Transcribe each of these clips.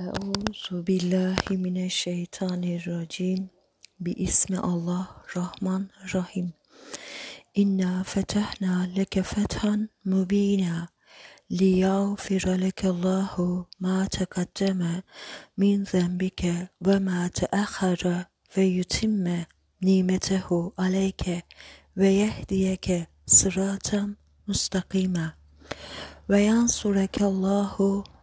أعوذ بالله من الشيطان الرجيم باسم الله الرحمن الرحيم إنا فتحنا لك فتحا مبينا ليغفر لك الله ما تقدم من ذنبك وما تأخر ويتم نعمته عليك ويهديك صراطا مستقيما وينصرك الله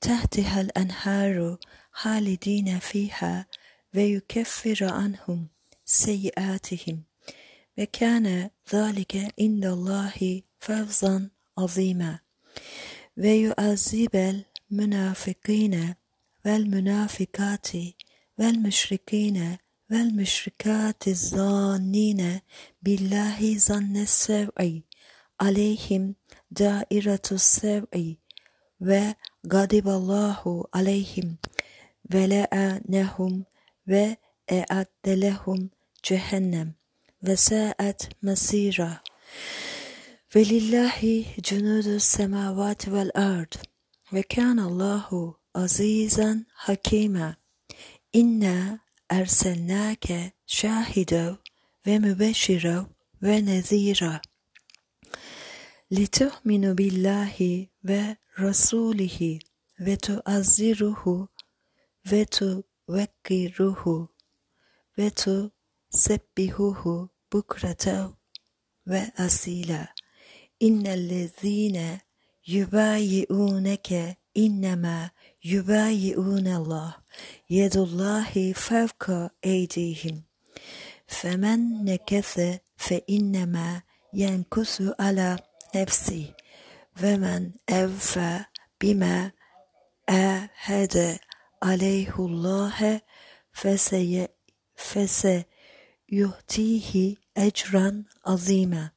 تحتها الأنهار خالدين فيها ويكفر عنهم سيئاتهم. وكان ذلك عند الله فوزا عظيما. ويعذب المنافقين والمنافقات والمشركين والمشركات الظانين بالله ظن السوء عليهم دائرة السوء gadiballahu aleyhim ve le'anehum ve e'addelehum cehennem ve sa'at masira. Ve lillahi cunudus semavati vel ard ve kânallahu azizan hakime inna ersennâke şahidev ve mübeşşirev ve nezira لتؤمنوا بالله ورسوله وتعزروه وتوقروه وتسبحوه بكرة وأصيلا إن الذين يبايعونك إنما يبايعون الله يد الله فوق أيديهم فمن نكث فإنما ينكث على نفسه ومن أوفى بما عاهد عليه الله فسي فسيؤتيه أجرا عظيما.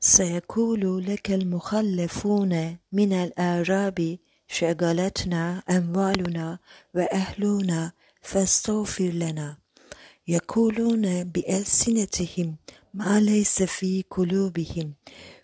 سيقول لك المخلفون من الأعراب شغلتنا أموالنا وأهلنا فاستغفر لنا. يقولون بألسنتهم ما ليس في قلوبهم.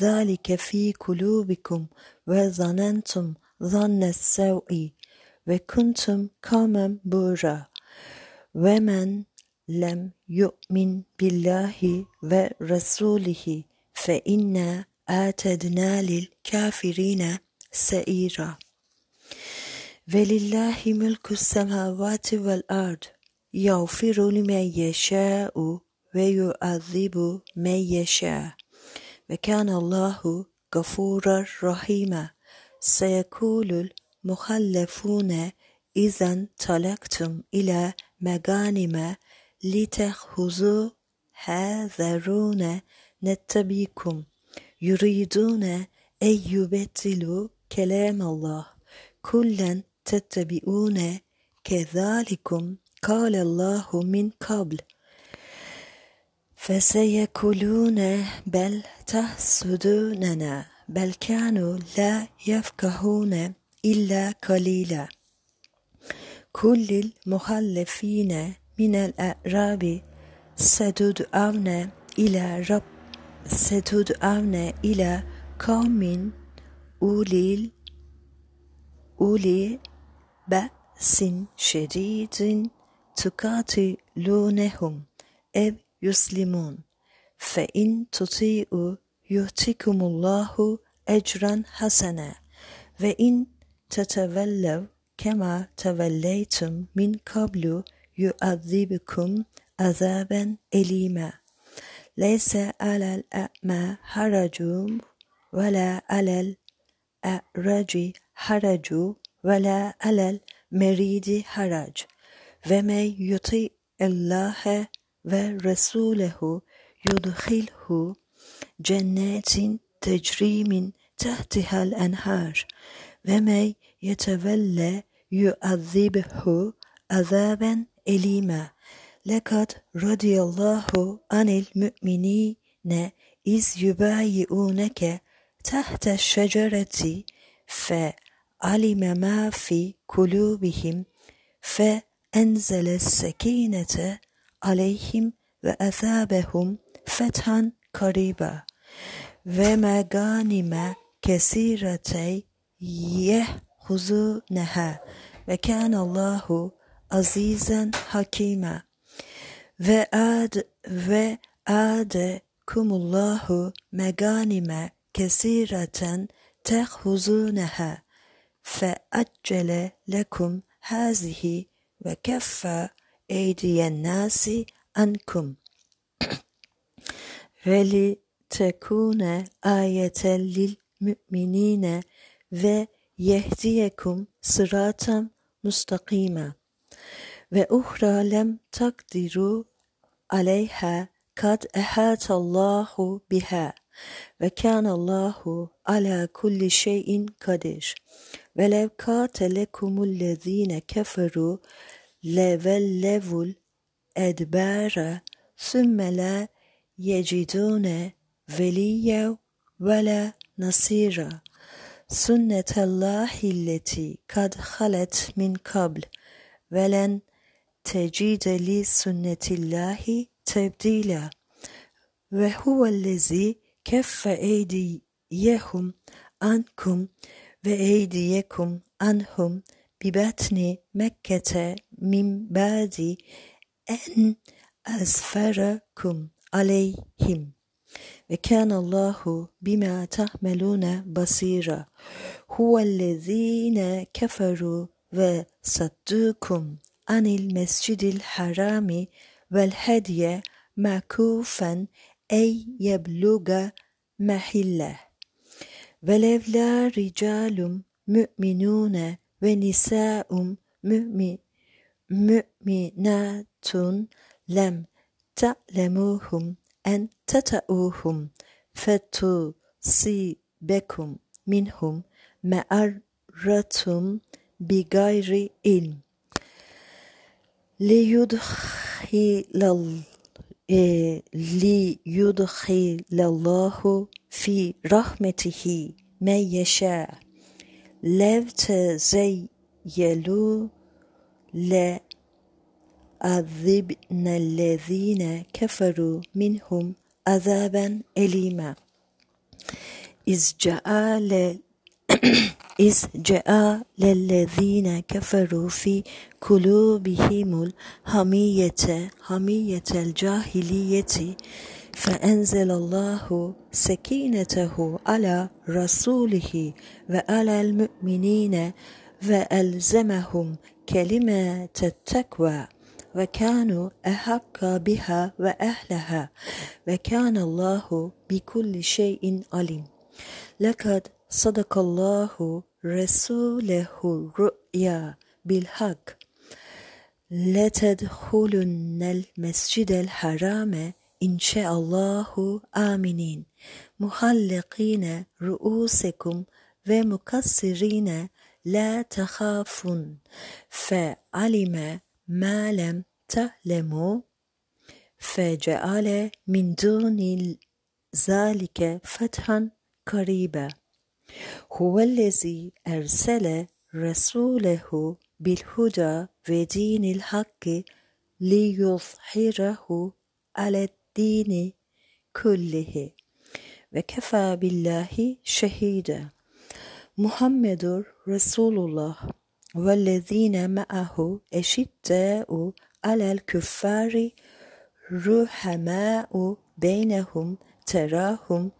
ذلك في قلوبكم وظننتم ظن السوء وكنتم قوما بورا. ومن لم يؤمن بالله ورسوله فإنا أعتدنا للكافرين سعيرا. ولله ملك السماوات والأرض يغفر لمن يشاء ويعذب من يشاء. وكان الله غفورا رحيما. سيقول المخلفون إذا انطلقتم إلى مغانم لتأخذوا حذرون نتبعكم. يريدون أن يبطلوا كلام الله. كلا تتبعون كذلكم. قال الله من قبل. فسيقولون بل تحسدوننا بل كانوا لا يفقهون إلا قليلا كل المخلفين من الأعراب ستدعون إلى رب ستدعون إلى قوم أولي أولي بأس شديد تقاتلونهم yuslimun. Fe in tuti'u yuhtikumullahu ecran hasene. Ve in tetevellev kema tevelleytum min kablu yuazibikum azaben elime. Leyse alel e'me haracum ve la alel e'raci haracu ve la alel meridi harac ve me yuti Allah'e ve Resulehu yudhilhu cennetin tecri min tehtihel enhar ve mey yetevelle yuazibhu azaben elime. Lekad radiyallahu anil müminine iz yubayiuneke tahte şecereti fe alime ma fi kulubihim fe enzele sekinete aleyhim ve azabehum fethan kariba ve meganime kesiretey yehzuneha ve kânallâhu azizen hakime ve ad ve ade kumullahu meganime kesireten tehzuneha fe accele lekum hazihi ve keffe أيدي الناس عنكم. ولتكون آية للمؤمنين ويهديكم صراطا مستقيما. وأخرى لم تقدروا عليها قد أحاط الله بها وكان الله على كل شيء قدير. ولو قاتلكم الذين كفروا لولوا الأدبار ثم لا يجدون وليا ولا نصيرا. سنة الله التي قد خلت من قبل ولن تجد لسنة الله تبديلا. وهو الذي كف أيديهم عنكم وأيديكم عنهم ببطن مكة من بعد أن أسفركم عليهم وكان الله بما تعملون بصيرا هو الذين كفروا وصدوكم عن المسجد الحرام والهدي معكوفا أي يبلغ محله ولولا رجال مؤمنون ونساء مؤمنات لم تعلموهم أن تتأوهم فتصيبكم منهم معرة بغير علم. ليدخل ليدخل الله في رحمته من يشاء. لو تزيلوا لعذبن الذين كفروا منهم عذابا أليما. إذ جعل إذ جاء للذين كفروا في قلوبهم الحمية حمية الجاهلية. فأنزل الله سكينته على رسوله وعلى المؤمنين وألزمهم كلمة التقوى وكانوا أحق بها وأهلها وكان الله بكل شيء عليم لقد صدق الله رسوله الرؤيا بالحق لتدخلن المسجد الحرام إن شاء الله آمنين. محلقين رؤوسكم ومكسرين لا تخافون. فعلم ما لم تعلموا فجعل من دون ذلك فتحا قريبا. هو الذي أرسل رسوله بالهدى ودين الحق ليظهره على الدين كله. وكفى بالله شهيدا. محمد رسول الله والذين معه أشداء على الكفار رحماء بينهم تراهم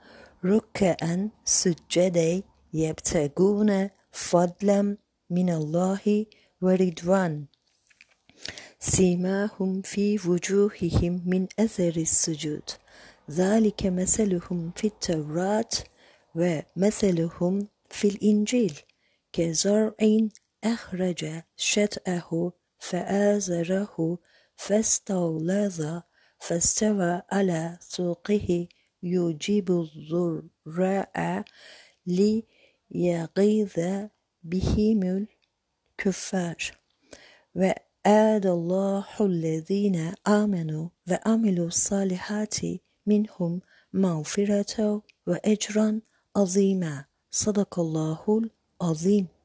ركعا سجدا يبتغون فضلا من الله ورضوان. سيماهم في وجوههم من أثر السجود. ذلك مثلهم في التوراة ومثلهم في الإنجيل. كزرع أخرج شطأه فآزره فاستغلظ فاستوى على سوقه. يجيب الضراء ليغيظ بهم الكفار وآد الله الذين آمنوا وعملوا الصالحات منهم مغفرة وأجرا عظيما. صدق الله العظيم.